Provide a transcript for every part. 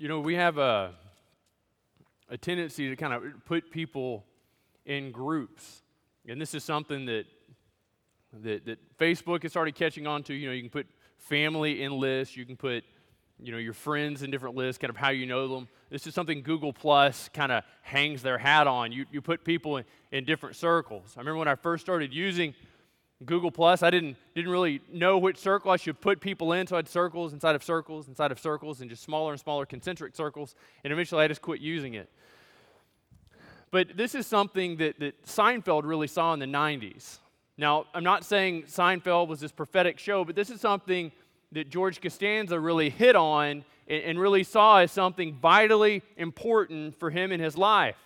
You know, we have a, a tendency to kind of put people in groups. And this is something that, that, that Facebook has started catching on to. You know, you can put family in lists, you can put you know, your friends in different lists, kind of how you know them. This is something Google Plus kind of hangs their hat on. You, you put people in, in different circles. I remember when I first started using Google Plus, I didn't, didn't really know which circle I should put people in, so I had circles inside of circles, inside of circles, and just smaller and smaller concentric circles, and eventually I just quit using it. But this is something that, that Seinfeld really saw in the 90s. Now, I'm not saying Seinfeld was this prophetic show, but this is something that George Costanza really hit on and, and really saw as something vitally important for him in his life.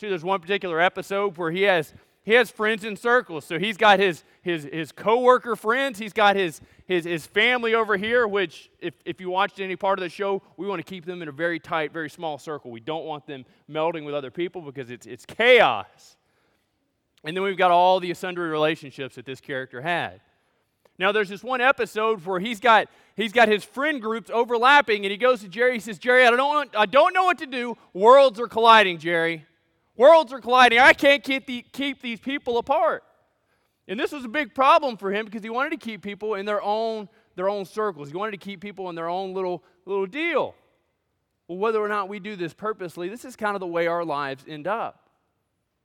See, there's one particular episode where he has he has friends in circles. So he's got his his his coworker friends, he's got his his his family over here, which if, if you watched any part of the show, we want to keep them in a very tight, very small circle. We don't want them melding with other people because it's it's chaos. And then we've got all the sundry relationships that this character had. Now, there's this one episode where he's got, he's got his friend groups overlapping, and he goes to Jerry. He says, Jerry, I don't, want, I don't know what to do. Worlds are colliding, Jerry. Worlds are colliding. I can't keep, the, keep these people apart. And this was a big problem for him because he wanted to keep people in their own, their own circles. He wanted to keep people in their own little, little deal. Well, whether or not we do this purposely, this is kind of the way our lives end up.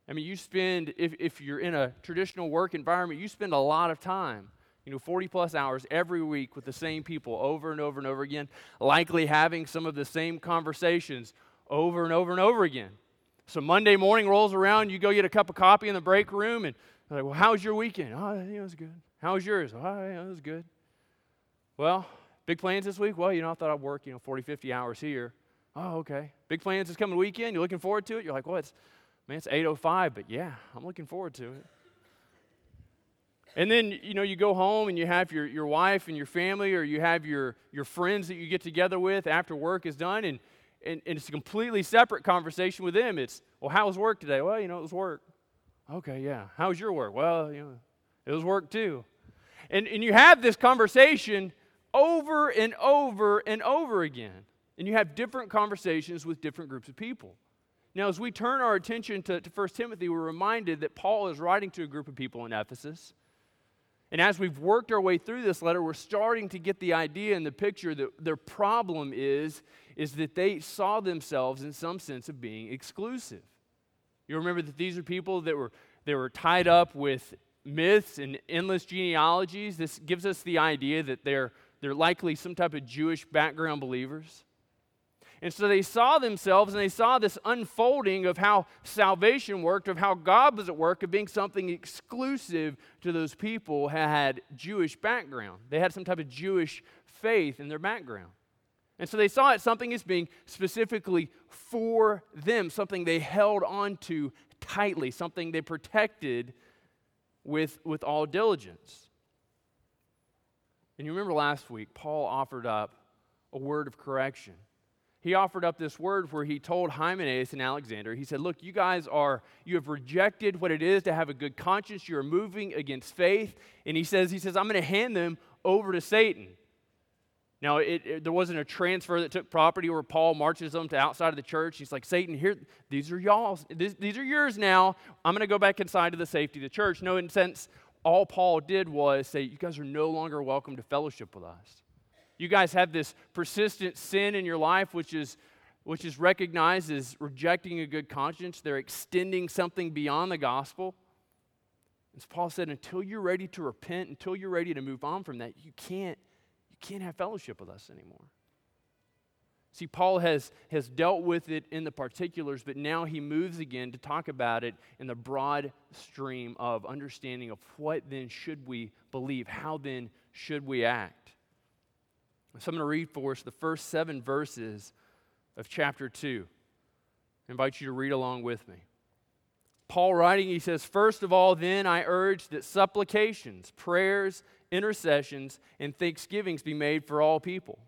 I mean, you spend, if, if you're in a traditional work environment, you spend a lot of time you know, 40 plus hours every week with the same people over and over and over again, likely having some of the same conversations over and over and over again. So Monday morning rolls around, you go get a cup of coffee in the break room, and they're like, well, how was your weekend? Oh, it was good. How was yours? Oh, yeah, it was good. Well, big plans this week? Well, you know, I thought I'd work, you know, 40, 50 hours here. Oh, okay. Big plans this coming weekend? You're looking forward to it? You're like, well, it's, man, it's 8.05, but yeah, I'm looking forward to it. And then, you know, you go home and you have your, your wife and your family, or you have your, your friends that you get together with after work is done, and, and, and it's a completely separate conversation with them. It's, well, how was work today? Well, you know, it was work. Okay, yeah. How was your work? Well, you know, it was work too. And, and you have this conversation over and over and over again. And you have different conversations with different groups of people. Now, as we turn our attention to, to 1 Timothy, we're reminded that Paul is writing to a group of people in Ephesus and as we've worked our way through this letter, we're starting to get the idea and the picture that their problem is, is that they saw themselves in some sense of being exclusive. You remember that these are people that were, they were tied up with myths and endless genealogies. This gives us the idea that they're, they're likely some type of Jewish background believers. And so they saw themselves and they saw this unfolding of how salvation worked, of how God was at work, of being something exclusive to those people who had Jewish background. They had some type of Jewish faith in their background. And so they saw it something as being specifically for them, something they held on to tightly, something they protected with, with all diligence. And you remember last week, Paul offered up a word of correction he offered up this word where he told Hymenaeus and Alexander, he said, Look, you guys are, you have rejected what it is to have a good conscience. You're moving against faith. And he says, he says, I'm going to hand them over to Satan. Now, it, it, there wasn't a transfer that took property where Paul marches them to outside of the church. He's like, Satan, here, these are y'all's. These, these are yours now. I'm going to go back inside to the safety of the church. No, in sense, all Paul did was say, You guys are no longer welcome to fellowship with us. You guys have this persistent sin in your life, which is, which is recognized as rejecting a good conscience. They're extending something beyond the gospel. As Paul said, until you're ready to repent, until you're ready to move on from that, you can't, you can't have fellowship with us anymore. See, Paul has, has dealt with it in the particulars, but now he moves again to talk about it in the broad stream of understanding of what then should we believe? How then should we act? So I'm going to read for us the first seven verses of chapter 2. I invite you to read along with me. Paul writing, he says, First of all, then I urge that supplications, prayers, intercessions, and thanksgivings be made for all people,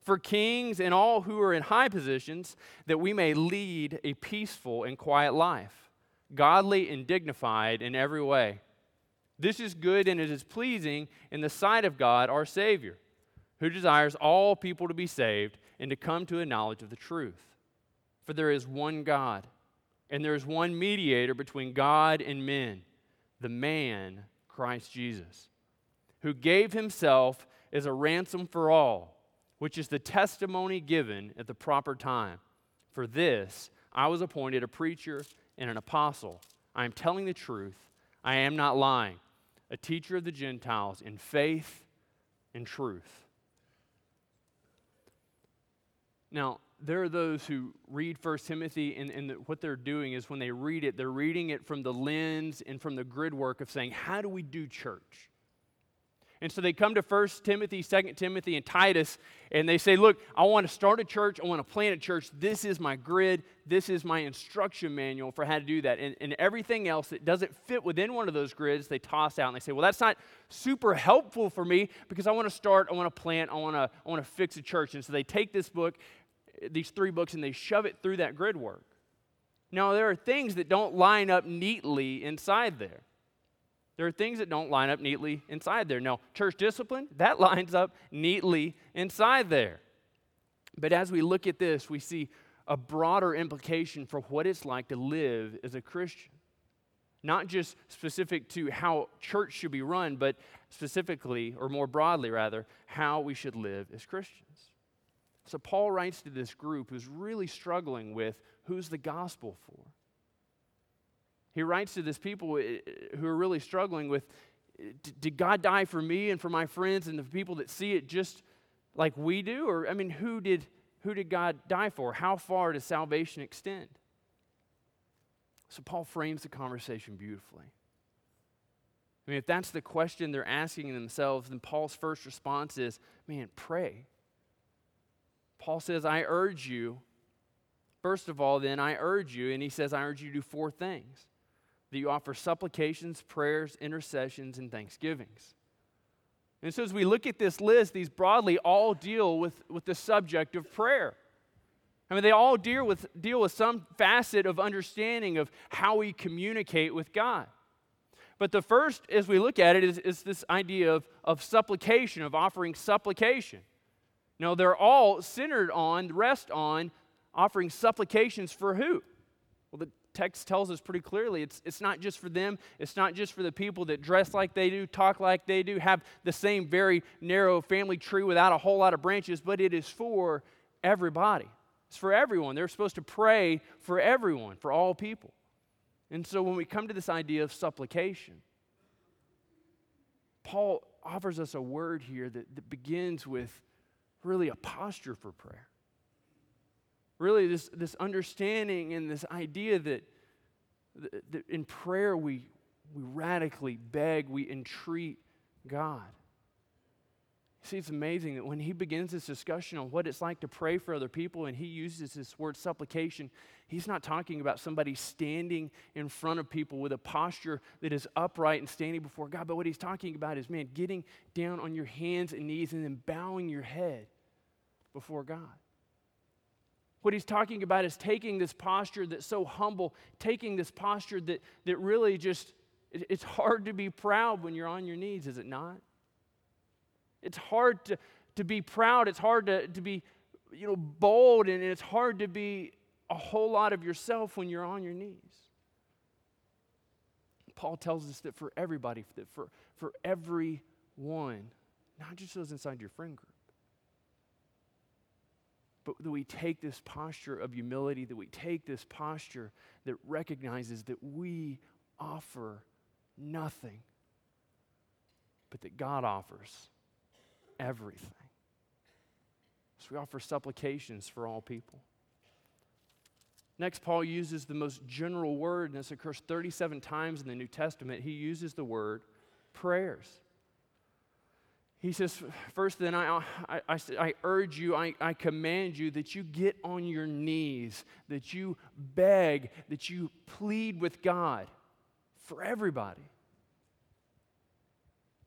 for kings and all who are in high positions, that we may lead a peaceful and quiet life, godly and dignified in every way. This is good and it is pleasing in the sight of God our Savior who desires all people to be saved and to come to a knowledge of the truth. For there is one God, and there is one mediator between God and men, the man, Christ Jesus, who gave himself as a ransom for all, which is the testimony given at the proper time. For this I was appointed a preacher and an apostle. I am telling the truth, I am not lying, a teacher of the Gentiles in faith and truth. Now, there are those who read First Timothy, and, and the, what they're doing is when they read it, they're reading it from the lens and from the grid work of saying, How do we do church? And so they come to First Timothy, Second Timothy, and Titus, and they say, Look, I want to start a church. I want to plant a church. This is my grid. This is my instruction manual for how to do that. And, and everything else that doesn't fit within one of those grids, they toss out and they say, Well, that's not super helpful for me because I want to start, I want to plant, I want to, I want to fix a church. And so they take this book these three books and they shove it through that grid work. Now, there are things that don't line up neatly inside there. There are things that don't line up neatly inside there. Now, church discipline, that lines up neatly inside there. But as we look at this, we see a broader implication for what it's like to live as a Christian. Not just specific to how church should be run, but specifically, or more broadly rather, how we should live as Christians. So Paul writes to this group who's really struggling with who's the gospel for. He writes to this people eh, eh, who are really struggling with did God die for me and for my friends and the people that see it just like we do? Or, I mean, who did, who did God die for? How far does salvation extend? So, Paul frames the conversation beautifully. I mean, if that's the question they're asking themselves, then Paul's first response is man, pray. Paul says, I urge you, first of all, then I urge you, and he says, I urge you to do four things that you offer supplications, prayers, intercessions, and thanksgivings. And so, as we look at this list, these broadly all deal with, with the subject of prayer. I mean, they all deal with, deal with some facet of understanding of how we communicate with God. But the first, as we look at it, is, is this idea of, of supplication, of offering supplication. No, they're all centered on, rest on offering supplications for who? Well, the text tells us pretty clearly it's, it's not just for them, it's not just for the people that dress like they do, talk like they do, have the same very narrow family tree without a whole lot of branches, but it is for everybody. It's for everyone. They're supposed to pray for everyone, for all people. And so when we come to this idea of supplication, Paul offers us a word here that, that begins with really a posture for prayer. Really, this, this understanding and this idea that, that in prayer we, we radically beg, we entreat God. See, it's amazing that when he begins this discussion on what it's like to pray for other people and he uses this word supplication, he's not talking about somebody standing in front of people with a posture that is upright and standing before God, but what he's talking about is, man, getting down on your hands and knees and then bowing your head before God. What he's talking about is taking this posture that's so humble, taking this posture that, that really just, it, it's hard to be proud when you're on your knees, is it not? It's hard to, to be proud. It's hard to, to be, you know, bold, and it's hard to be a whole lot of yourself when you're on your knees. Paul tells us that for everybody, that for, for everyone, not just those inside your friend group, but that we take this posture of humility, that we take this posture that recognizes that we offer nothing, but that God offers everything. So we offer supplications for all people. Next, Paul uses the most general word, and this occurs 37 times in the New Testament. He uses the word prayers. He says, First, then I, I, I, I urge you, I, I command you that you get on your knees, that you beg, that you plead with God for everybody.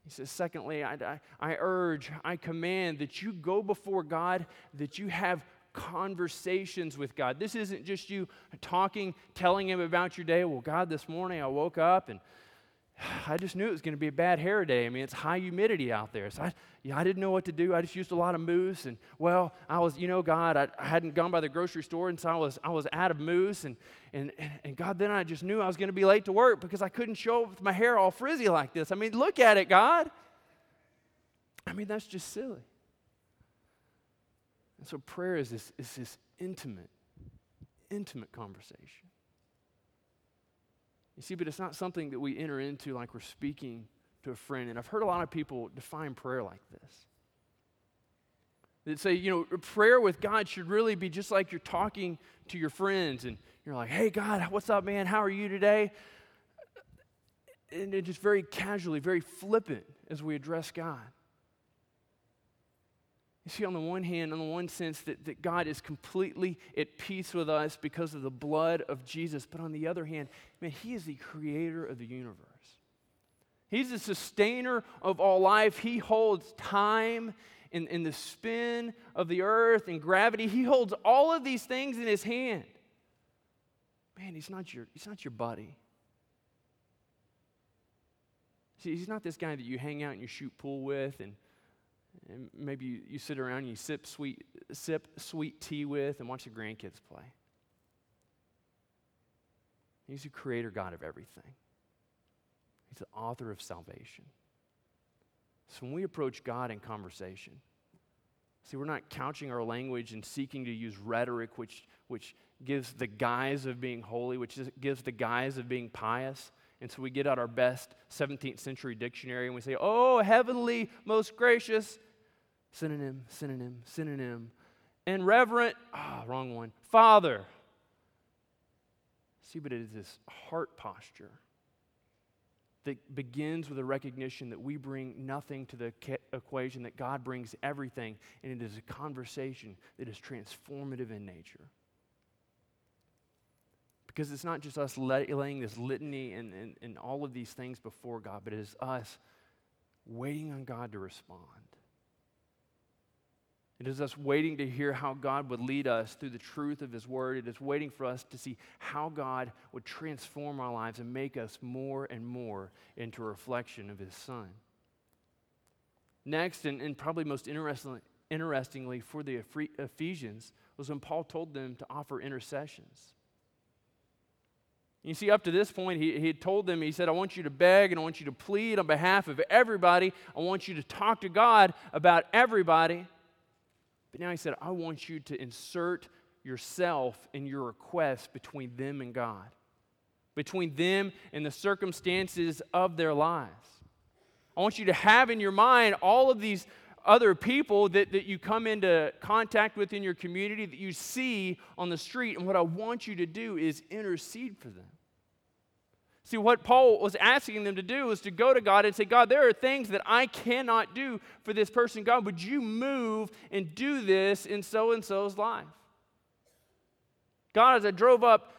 He says, Secondly, I, I, I urge, I command that you go before God, that you have conversations with God. This isn't just you talking, telling Him about your day. Well, God, this morning I woke up and I just knew it was going to be a bad hair day. I mean, it's high humidity out there. So I, yeah, I didn't know what to do. I just used a lot of mousse. And, well, I was, you know, God, I, I hadn't gone by the grocery store, and so I was, I was out of mousse. And, and, and God, then I just knew I was going to be late to work because I couldn't show up with my hair all frizzy like this. I mean, look at it, God. I mean, that's just silly. And so prayer is this, is this intimate, intimate conversation. You see, but it's not something that we enter into like we're speaking to a friend. And I've heard a lot of people define prayer like this. That say, you know, prayer with God should really be just like you're talking to your friends and you're like, hey, God, what's up, man? How are you today? And just very casually, very flippant as we address God. You see, on the one hand, on the one sense, that, that God is completely at peace with us because of the blood of Jesus. But on the other hand, man, He is the creator of the universe. He's the sustainer of all life. He holds time in, in the spin of the earth and gravity. He holds all of these things in His hand. Man, He's not your, he's not your buddy. See, He's not this guy that you hang out and you shoot pool with and and maybe you, you sit around and you sip sweet, sip sweet tea with and watch the grandkids play. He's the creator God of everything. He's the author of salvation. So when we approach God in conversation, see, we're not couching our language and seeking to use rhetoric which, which gives the guise of being holy, which is, gives the guise of being pious. And so we get out our best 17th century dictionary and we say, Oh, heavenly, most gracious, synonym, synonym, synonym. And reverent, ah, wrong one, father. See, but it is this heart posture that begins with a recognition that we bring nothing to the equation, that God brings everything, and it is a conversation that is transformative in nature. Because it's not just us laying this litany and, and, and all of these things before God, but it is us waiting on God to respond. It is us waiting to hear how God would lead us through the truth of His Word. It is waiting for us to see how God would transform our lives and make us more and more into a reflection of His Son. Next, and, and probably most interestingly, interestingly for the Ephesians, was when Paul told them to offer intercessions. You see, up to this point, he, he had told them, he said, I want you to beg and I want you to plead on behalf of everybody. I want you to talk to God about everybody. But now he said, I want you to insert yourself in your request between them and God, between them and the circumstances of their lives. I want you to have in your mind all of these other people that, that you come into contact with in your community, that you see on the street. And what I want you to do is intercede for them. See, what Paul was asking them to do was to go to God and say, God, there are things that I cannot do for this person. God, would you move and do this in so and so's life? God, as I drove up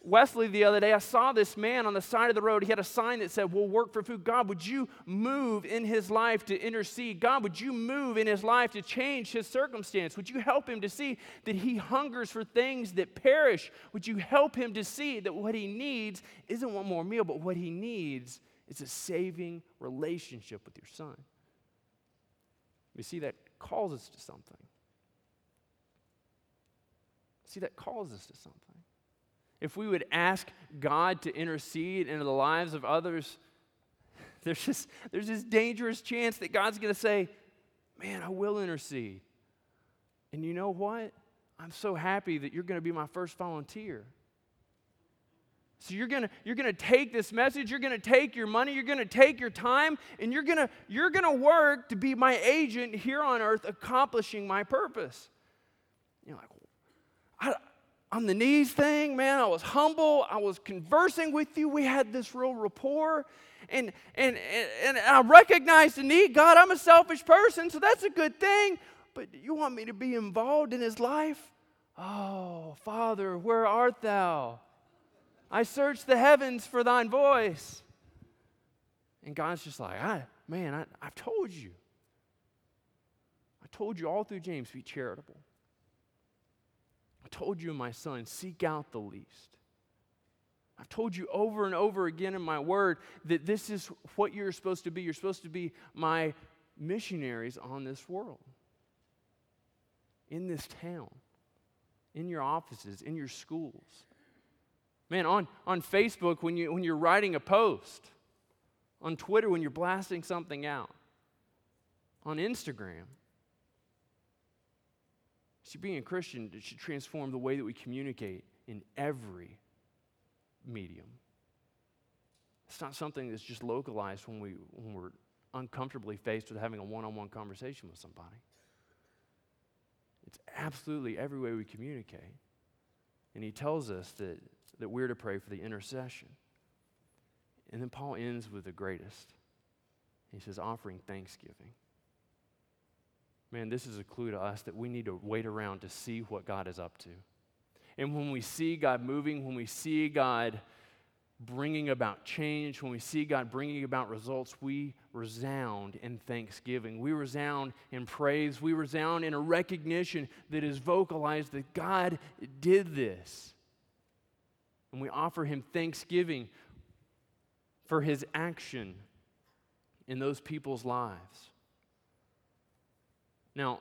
Wesley the other day, I saw this man on the side of the road. He had a sign that said, We'll work for food. God, would you move in his life to intercede? God, would you move in his life to change his circumstance? Would you help him to see that he hungers for things that perish? Would you help him to see that what he needs isn't one more meal, but what he needs is a saving relationship with your son? You see, that calls us to something. See, that calls us to something. If we would ask God to intercede into the lives of others, there's just there's this dangerous chance that God's going to say, "Man, I will intercede." And you know what? I'm so happy that you're going to be my first volunteer. So you're going to you're going to take this message, you're going to take your money, you're going to take your time and you're going to you're going to work to be my agent here on earth accomplishing my purpose. You're like, I, on the knees thing, man, I was humble. I was conversing with you. We had this real rapport. And, and, and, and I recognized the need. God, I'm a selfish person, so that's a good thing. But you want me to be involved in his life? Oh, Father, where art thou? I searched the heavens for thine voice. And God's just like, I, man, I, I've told you. I told you all through James, to be charitable. I told you, my son, seek out the least. I've told you over and over again in my word that this is what you're supposed to be. You're supposed to be my missionaries on this world, in this town, in your offices, in your schools. Man, on, on Facebook, when, you, when you're writing a post, on Twitter, when you're blasting something out, on Instagram, see, being a Christian it should transform the way that we communicate in every medium. It's not something that's just localized when, we, when we're uncomfortably faced with having a one on one conversation with somebody. It's absolutely every way we communicate. And he tells us that, that we're to pray for the intercession. And then Paul ends with the greatest. He says, offering thanksgiving. Man, this is a clue to us that we need to wait around to see what God is up to. And when we see God moving, when we see God bringing about change, when we see God bringing about results, we resound in thanksgiving. We resound in praise. We resound in a recognition that is vocalized that God did this. And we offer Him thanksgiving for His action in those people's lives. Now,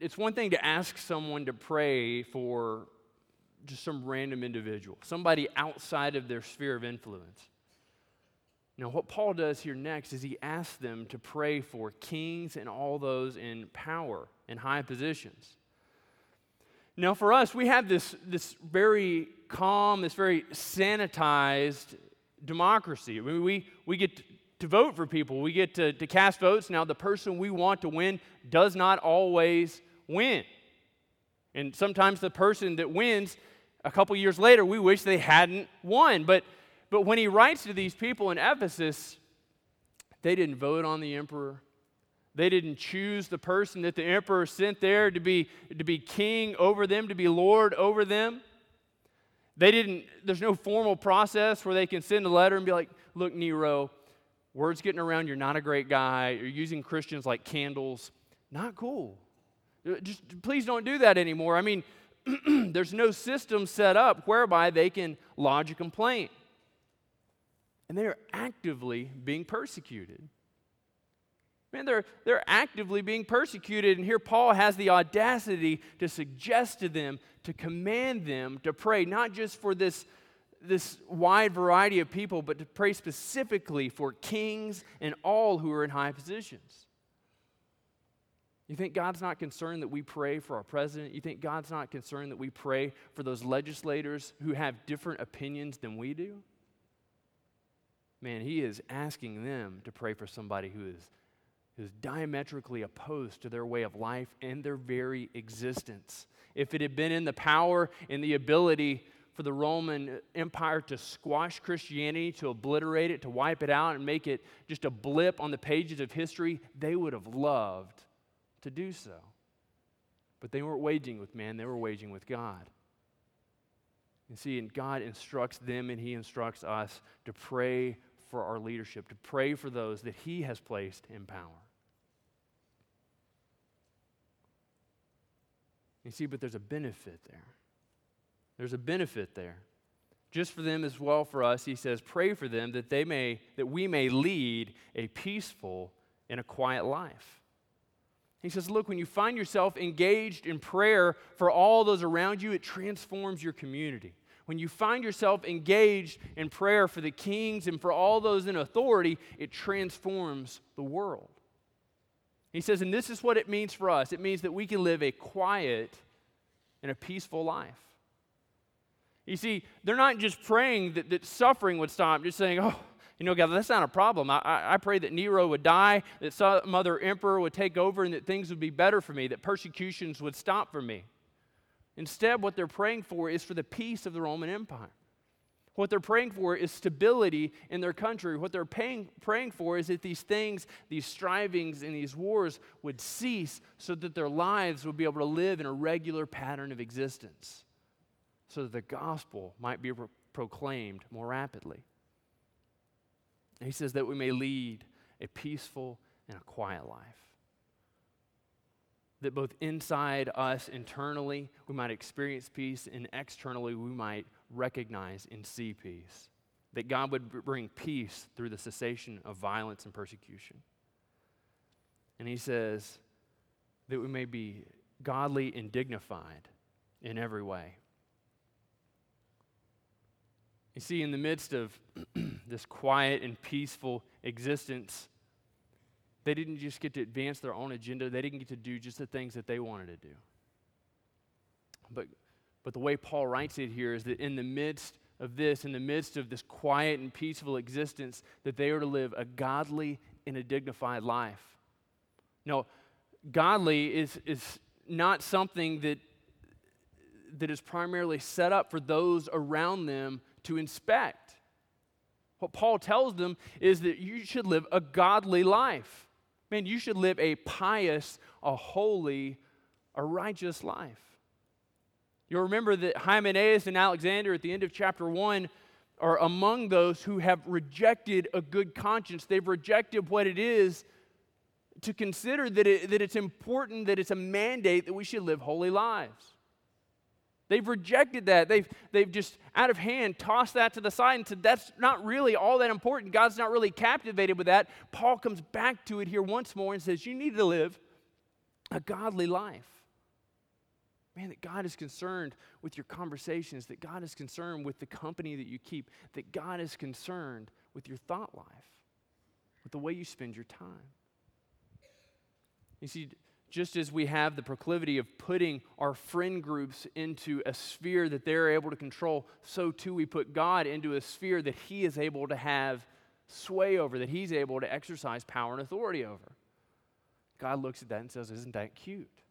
it's one thing to ask someone to pray for just some random individual, somebody outside of their sphere of influence. Now, what Paul does here next is he asks them to pray for kings and all those in power and high positions. Now, for us, we have this, this very calm, this very sanitized democracy. I mean, we, we get to vote for people, we get to, to cast votes. Now, the person we want to win does not always win. And sometimes the person that wins, a couple years later, we wish they hadn't won. But, but when he writes to these people in Ephesus, they didn't vote on the emperor. They didn't choose the person that the emperor sent there to be, to be king over them, to be lord over them. They didn't, there's no formal process where they can send a letter and be like, look, Nero, word's getting around you're not a great guy. You're using Christians like candles. Not cool. Uh, just please don't do that anymore. I mean, there's no system set up whereby they can lodge a complaint. And they are actively being persecuted. Man, they're, they're actively being persecuted. And here Paul has the audacity to suggest to them, to command them to pray, not just for this, this wide variety of people, but to pray specifically for kings and all who are in high positions. You think God's not concerned that we pray for our president? You think God's not concerned that we pray for those legislators who have different opinions than we do? Man, He is asking them to pray for somebody who is, who is diametrically opposed to their way of life and their very existence. If it had been in the power and the ability for the Roman Empire to squash Christianity, to obliterate it, to wipe it out, and make it just a blip on the pages of history, they would have loved to do so. But they weren't waging with man, they were waging with God. You see, and God instructs them and He instructs us to pray for our leadership, to pray for those that He has placed in power. You see, but there's a benefit there. There's a benefit there. Just for them as well for us, he says, pray for them that they may, that we may lead a peaceful and a quiet life. He says, Look, when you find yourself engaged in prayer for all those around you, it transforms your community. When you find yourself engaged in prayer for the kings and for all those in authority, it transforms the world. He says, and this is what it means for us it means that we can live a quiet and a peaceful life. You see, they're not just praying that, that suffering would stop, just saying, oh, you know, God, that's not a problem. I, I, I pray that Nero would die, that some other emperor would take over, and that things would be better for me, that persecutions would stop for me. Instead, what they're praying for is for the peace of the Roman Empire. What they're praying for is stability in their country. What they're paying, praying for is that these things, these strivings, and these wars would cease so that their lives would be able to live in a regular pattern of existence, so that the gospel might be pro- proclaimed more rapidly. And He says that we may lead a peaceful and a quiet life. that both inside us internally we might experience peace and externally we might recognize and see peace. That God would bring peace through the cessation of violence and persecution. And he says that we may be godly and dignified in every way. You see, in the midst of this quiet and peaceful existence, they didn't just get to advance their own agenda, they didn't get to do just the things that they wanted to do. But, but the way Paul writes it here is that in the midst of this, in the midst of this quiet and peaceful existence, that they are to live a godly and a dignified life. Now, godly is, is not something that, that is primarily set up for those around them to inspect. What Paul tells them is that you should live a godly life. Man, you should live a pious, a holy, a righteous life. You'll remember that Hymenaeus and Alexander at the end of chapter 1 are among those who have rejected a good conscience. They've rejected what it is to consider that, it, that it's important, that it's a mandate that we should live holy lives. They've rejected that. They've, they've just out of hand tossed that to the side and said, that's not really all that important. God's not really captivated with that. Paul comes back to it here once more and says, You need to live a godly life. Man, that God is concerned with your conversations, that God is concerned with the company that you keep, that God is concerned with your thought life, with the way you spend your time. You see, just as we have the proclivity of putting our friend groups into a sphere that they're able to control, so too we put God into a sphere that He is able to have sway over, that He's able to exercise power and authority over. God looks at that and says, Isn't that cute?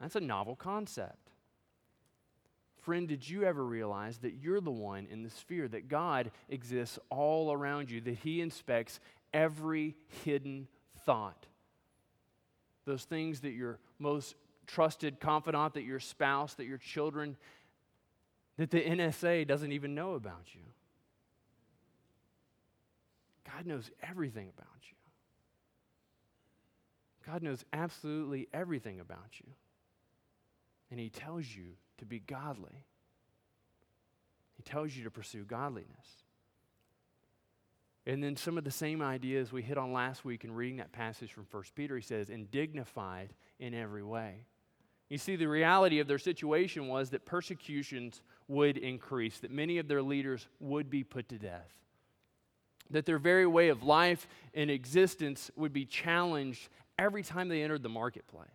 That's a novel concept. Friend, did you ever realize that you're the one in the sphere, that God exists all around you, that He inspects every hidden thought? Those things that your most trusted confidant, that your spouse, that your children, that the NSA doesn't even know about you. God knows everything about you. God knows absolutely everything about you. And He tells you to be godly. He tells you to pursue godliness. And then some of the same ideas we hit on last week in reading that passage from 1 Peter, he says, and dignified in every way. You see, the reality of their situation was that persecutions would increase, that many of their leaders would be put to death, that their very way of life and existence would be challenged every time they entered the marketplace.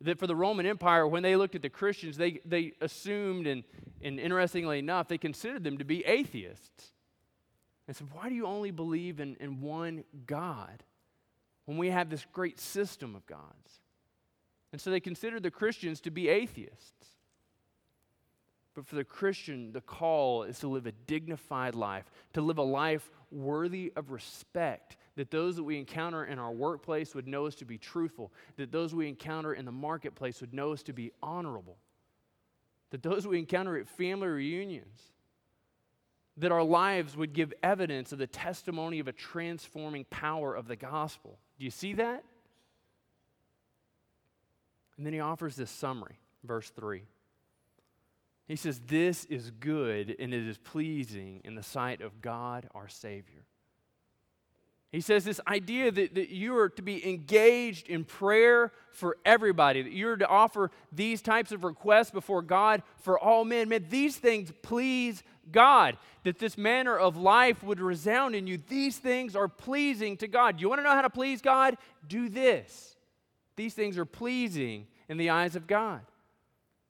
That for the Roman Empire, when they looked at the Christians, they, they assumed, and, and interestingly enough, they considered them to be atheists. And said, Why do you only believe in, in one God when we have this great system of gods? And so they considered the Christians to be atheists. But for the Christian, the call is to live a dignified life, to live a life worthy of respect, that those that we encounter in our workplace would know us to be truthful, that those we encounter in the marketplace would know us to be honorable, that those we encounter at family reunions that our lives would give evidence of the testimony of a transforming power of the gospel. Do you see that? And then he offers this summary, verse 3. He says, This is good and it is pleasing in the sight of God our Savior. He says this idea that, that you are to be engaged in prayer for everybody, that you're to offer these types of requests before God for all men. Man, these things please God, that this manner of life would resound in you. These things are pleasing to God. You want to know how to please God? Do this. These things are pleasing in the eyes of God.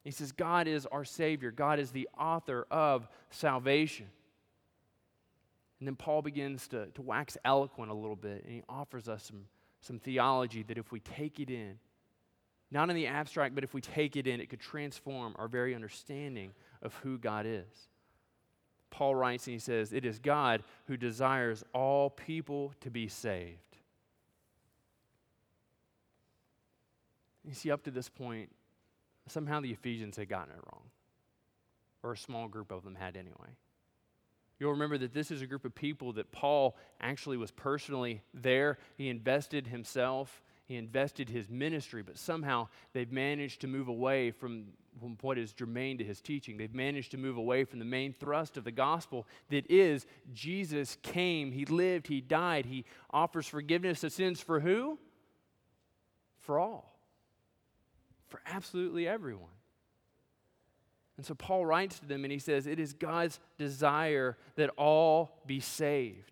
He says, God is our Savior, God is the author of salvation. And then Paul begins to, to wax eloquent a little bit, and he offers us some, some theology that if we take it in, not in the abstract, but if we take it in, it could transform our very understanding of who God is. Paul writes and he says, It is God who desires all people to be saved. You see, up to this point, somehow the Ephesians had gotten it wrong, or a small group of them had anyway. You'll remember that this is a group of people that Paul actually was personally there. He invested himself he invested his ministry, but somehow they've managed to move away from, what is germane to his teaching. They've managed to move away from the main thrust of the gospel that is Jesus came, he lived, he died, he offers forgiveness of sins for who? For all. For absolutely everyone. And so Paul writes to them and he says, It is God's desire that all be saved.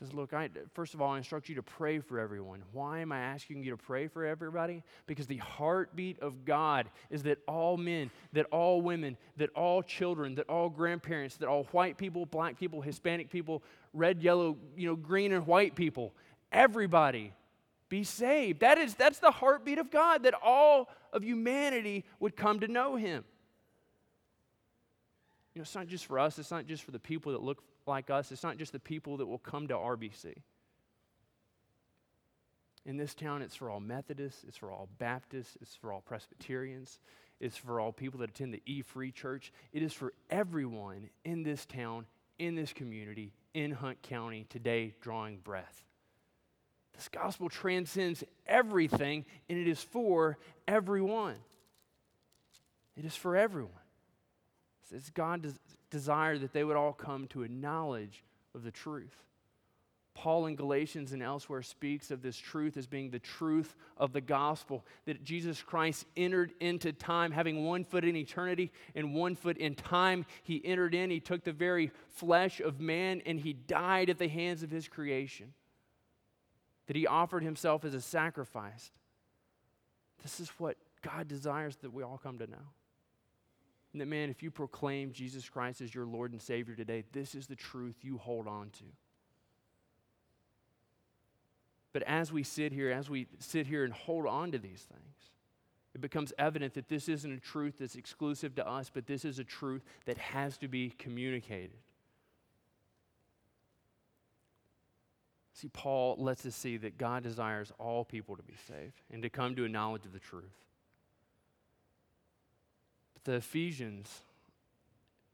Says, Look, I, first of all, I instruct you to pray for everyone. Why am I asking you to pray for everybody? Because the heartbeat of God is that all men, that all women, that all children, that all grandparents, that all white people, black people, Hispanic people, red, yellow, you know, green and white people, everybody be saved. That is, that's the heartbeat of God, that all of humanity would come to know Him. You know, it's not just for us, it's not just for the people that look like us, it's not just the people that will come to RBC. In this town, it's for all Methodists, it's for all Baptists, it's for all Presbyterians, it's for all people that attend the E Free Church. It is for everyone in this town, in this community, in Hunt County today, drawing breath. This gospel transcends everything, and it is for everyone. It is for everyone. It's God's desire that they would all come to a knowledge of the truth. Paul in Galatians and elsewhere speaks of this truth as being the truth of the gospel that Jesus Christ entered into time, having one foot in eternity and one foot in time. He entered in, he took the very flesh of man, and he died at the hands of his creation that he offered himself as a sacrifice. This is what God desires that we all come to know. And that, man, if you proclaim Jesus Christ as your Lord and Savior today, this is the truth you hold on to. But as we sit here, as we sit here and hold on to these things, it becomes evident that this isn't a truth that's exclusive to us, but this is a truth that has to be communicated. See, Paul lets us see that God desires all people to be saved and to come to a knowledge of the truth. The Ephesians,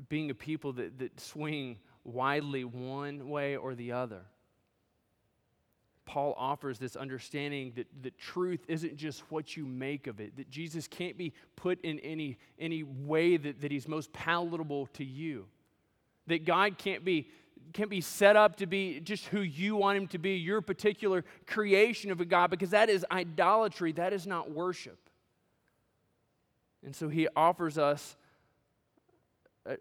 being a people that, that swing widely one way or the other, Paul offers this understanding that, that truth isn't just what you make of it, that Jesus can't be put in any, any way that, that he's most palatable to you, that God can't be can't be set up to be just who you want him to be, your particular creation of a God, because that is idolatry. That is not worship. And so he offers us,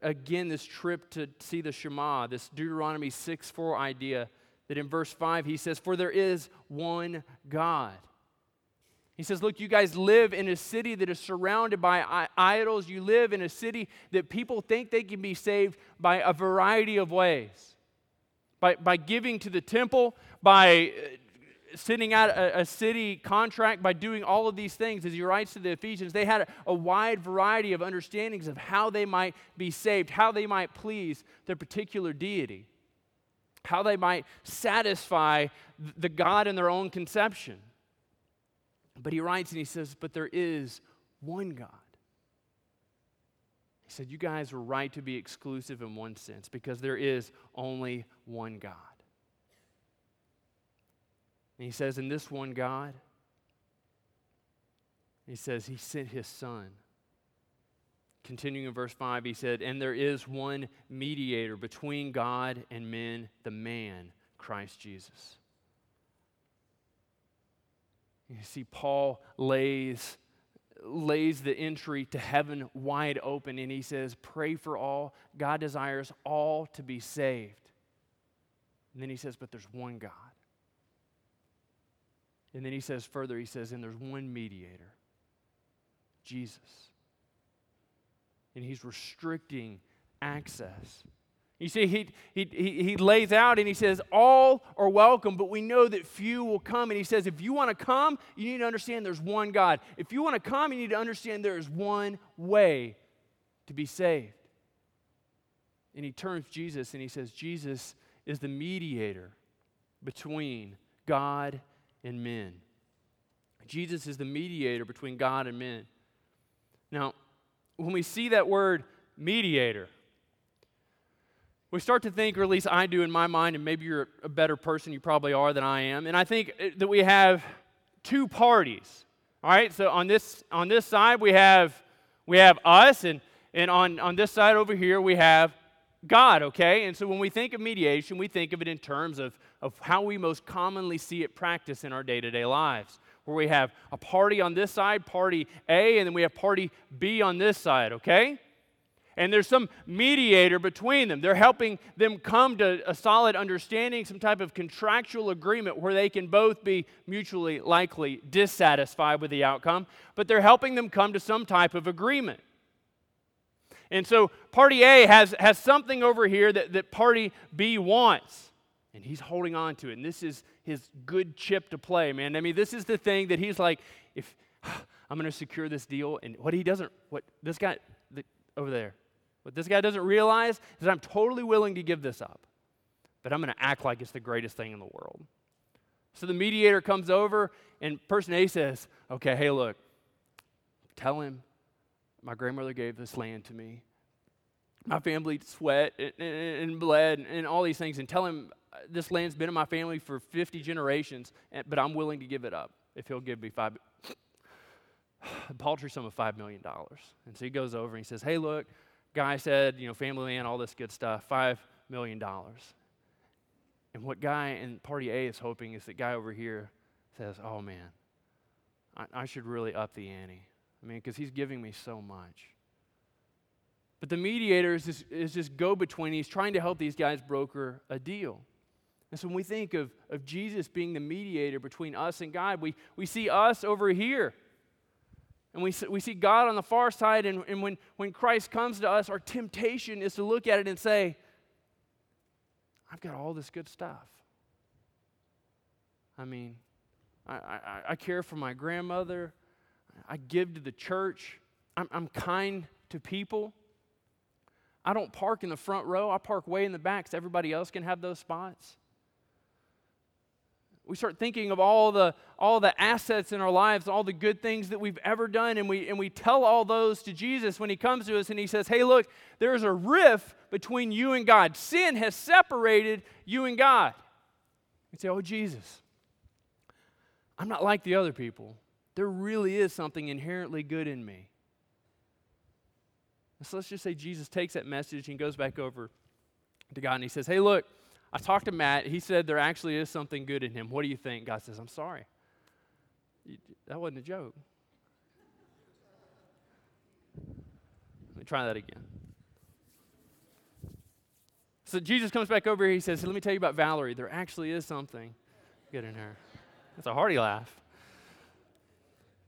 again, this trip to see the Shema, this Deuteronomy 6 4 idea that in verse 5 he says, For there is one God. He says, Look, you guys live in a city that is surrounded by idols. You live in a city that people think they can be saved by a variety of ways by, by giving to the temple, by uh, sending out a, a, city contract, by doing all of these things. As he writes to the Ephesians, they had a, a wide variety of understandings of how they might be saved, how they might please their particular deity, how they might satisfy the God in their own conception. But he writes and he says, But there is one God. He said, You guys were right to be exclusive in one sense because there is only one God. And he says, In this one God, he says, He sent His Son. Continuing in verse 5, he said, And there is one mediator between God and men, the man, Christ Jesus. You see, Paul lays lays the entry to heaven wide open and he says, Pray for all. God desires all to be saved. And then he says, But there's one God. And then he says further, he says, And there's one mediator, Jesus. And he's restricting access. You see, he, he, he, lays out and he says, All are welcome, but we know that few will come. And he says, If you want to come, you need to understand there's one God. If you want to come, you need to understand there is one way to be saved. And he turns Jesus and he says, Jesus is the mediator between God and men. Jesus is the mediator between God and men. Now, when we see that word mediator, we start to think, or at least I do in my mind, and maybe you're a better person, you probably are than I am, and I think that we have two parties. All right, so on this on this side we have we have us, and and on on this side over here we have God. Okay, and so when we think of mediation, we think of it in terms of of how we most commonly see it practiced in our day to day lives where we have a party on this side, party A, and then we have party B on this side, okay? And there's some mediator between them. They're helping them come to a solid understanding, some type of contractual agreement where they can both be mutually likely dissatisfied with the outcome, but they're helping them come to some type of agreement. And so party A has, has something over here that, that party B wants and he's holding on to it. And this is his good chip to play, man. I mean, this is the thing that he's like, if I'm going to secure this deal, and what he doesn't, what this guy the, over there, what this guy doesn't realize is that I'm totally willing to give this up, but I'm going to act like it's the greatest thing in the world. So the mediator comes over, and person A says, Okay, hey, look, tell him my grandmother gave this land to me. My family sweat and bled and all these things, and tell him this land's been in my family for 50 generations, but I'm willing to give it up if he'll give me five, a paltry sum of $5 million. And so he goes over and he says, Hey, look, guy said, you know, family land, all this good stuff, $5 million. And what guy in party A is hoping is that guy over here says, Oh, man, I, I should really up the ante. I mean, because he's giving me so much. But the mediator is this, is this go between. He's trying to help these guys broker a deal. And so when we think of, of Jesus being the mediator between us and God, we, we see us over here. And we, we see God on the far side. And, and when, when Christ comes to us, our temptation is to look at it and say, I've got all this good stuff. I mean, I, I, I care for my grandmother, I give to the church, I'm, I'm kind to people. I don't park in the front row, I park way in the back so everybody else can have those spots we start thinking of all the all the assets in our lives all the good things that we've ever done and we and we tell all those to jesus when he comes to us and he says hey look there's a rift between you and god. Sin has separated you and god. We say oh jesus i'm not like the other people. There really is something inherently good in me. So let's just say jesus takes that message and goes back over to god and he says hey look I talked to Matt. He said there actually is something good in him. What do you think? God says, I'm sorry. That wasn't a joke. Let me try that again. So Jesus comes back over here. He says, Let me tell you about Valerie. There actually is something good in her. That's a hearty laugh.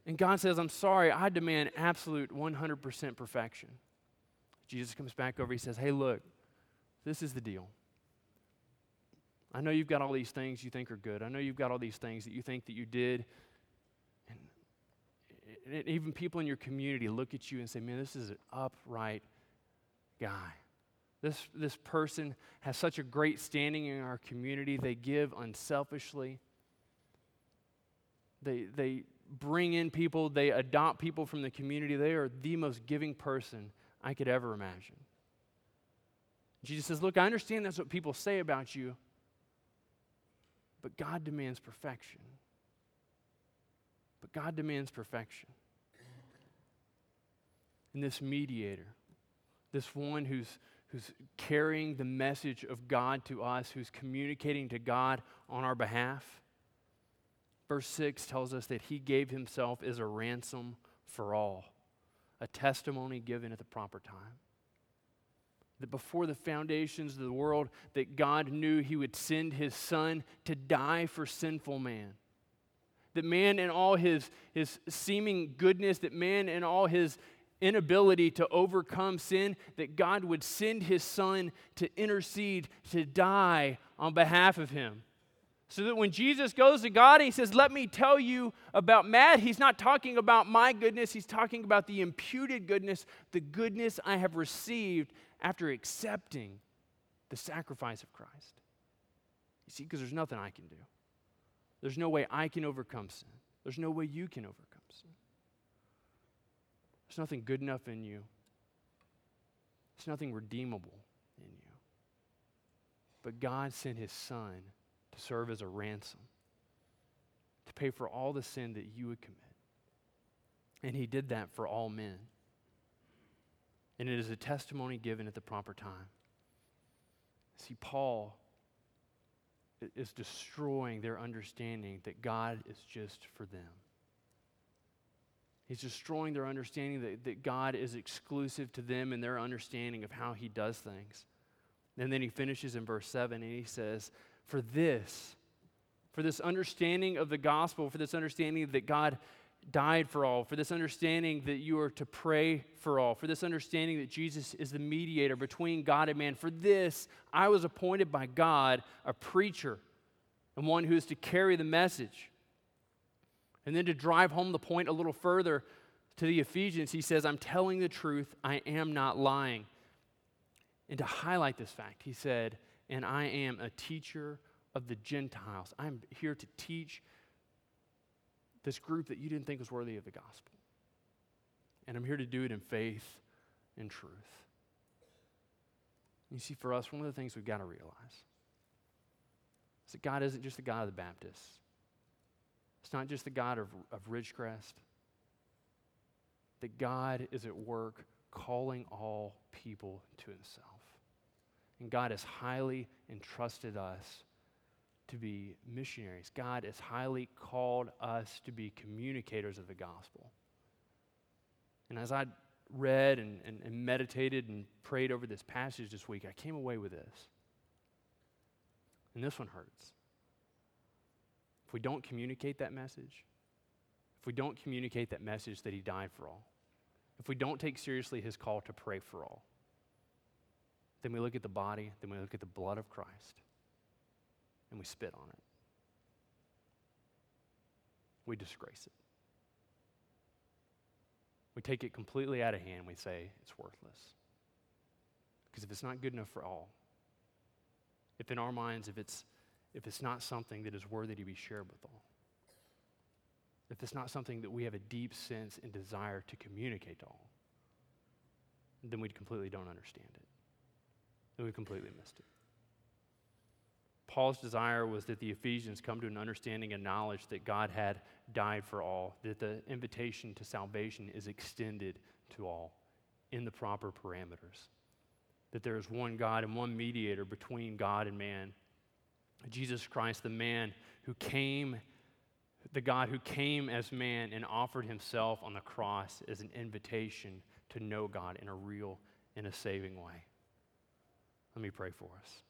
And God says, I'm sorry. I demand absolute 100% perfection. Jesus comes back over. He says, Hey, look, this is the deal. I know you've got all these things you think are good. I know you've got all these things that you think that you did. And, and even people in your community look at you and say, man, this is an upright guy. This, this person has such a great standing in our community. They give unselfishly. They, they bring in people, they adopt people from the community. They are the most giving person I could ever imagine. Jesus says, Look, I understand that's what people say about you, but God demands perfection. But God demands perfection. And this mediator, this one who's, who's carrying the message of God to us, who's communicating to God on our behalf, verse 6 tells us that he gave himself as a ransom for all, a testimony given at the proper time that before the foundations of the world that God knew he would send his son to die for sinful man. That man in all his, his seeming goodness, that man in all his inability to overcome sin, that God would send his son to intercede, to die on behalf of him. So that when Jesus goes to God and he says, Let me tell you about Matt, he's not talking about my goodness, he's talking about the imputed goodness, the goodness I have received after accepting the sacrifice of Christ. You see, because there's nothing I can do. There's no way I can overcome sin. There's no way you can overcome sin. There's nothing good enough in you. There's nothing redeemable in you. but God sent his son to serve as a ransom, to pay for all the sin that you would commit. And he did that for all men. And it is a testimony given at the proper time. See, Paul is destroying their understanding that God is just for them. He's destroying their understanding that, that God is exclusive to them and their understanding of how He does things. And then he finishes in verse 7 and he says, For this, for this understanding of the gospel, for this understanding that God died for all, for this understanding that you are to pray for all, for this understanding that Jesus is the mediator between God and man. For this, I was appointed by God a preacher and one who is to carry the message. And then to drive home the point a little further to the Ephesians, he says, I'm telling the truth, I am not lying. And to highlight this fact, he said, And I am a teacher of the Gentiles. I'm here to teach this group that you didn't think was worthy of the gospel. And I'm here to do it in faith and truth. You see, for us, one of the things we've got to realize is that God isn't just the God of the Baptists. It's not just the God of, of Ridgecrest. That God is at work calling all people to himself. And God has highly entrusted us to be missionaries. God has highly called us to be communicators of the gospel. And as I read and, and, and, meditated and prayed over this passage this week, I came away with this. And this one hurts. If we don't communicate that message, if we don't communicate that message that He died for all, if we don't take seriously His call to pray for all, then we look at the body, then we look at the blood of Christ, and we spit on it. We disgrace it. We take it completely out of hand. We say it's worthless. Because if it's not good enough for all, if in our minds, if it's, if it's not something that is worthy to be shared with all, if it's not something that we have a deep sense and desire to communicate to all, then we completely don't understand it and we completely missed it. Paul's desire was that the Ephesians come to an understanding and knowledge that God had died for all, that the invitation to salvation is extended to all in the proper parameters, that there is one God and one mediator between God and man. Jesus Christ, the man who came, the God who came as man and offered himself on the cross as an invitation to know God in a real in a saving way. Let me pray for us.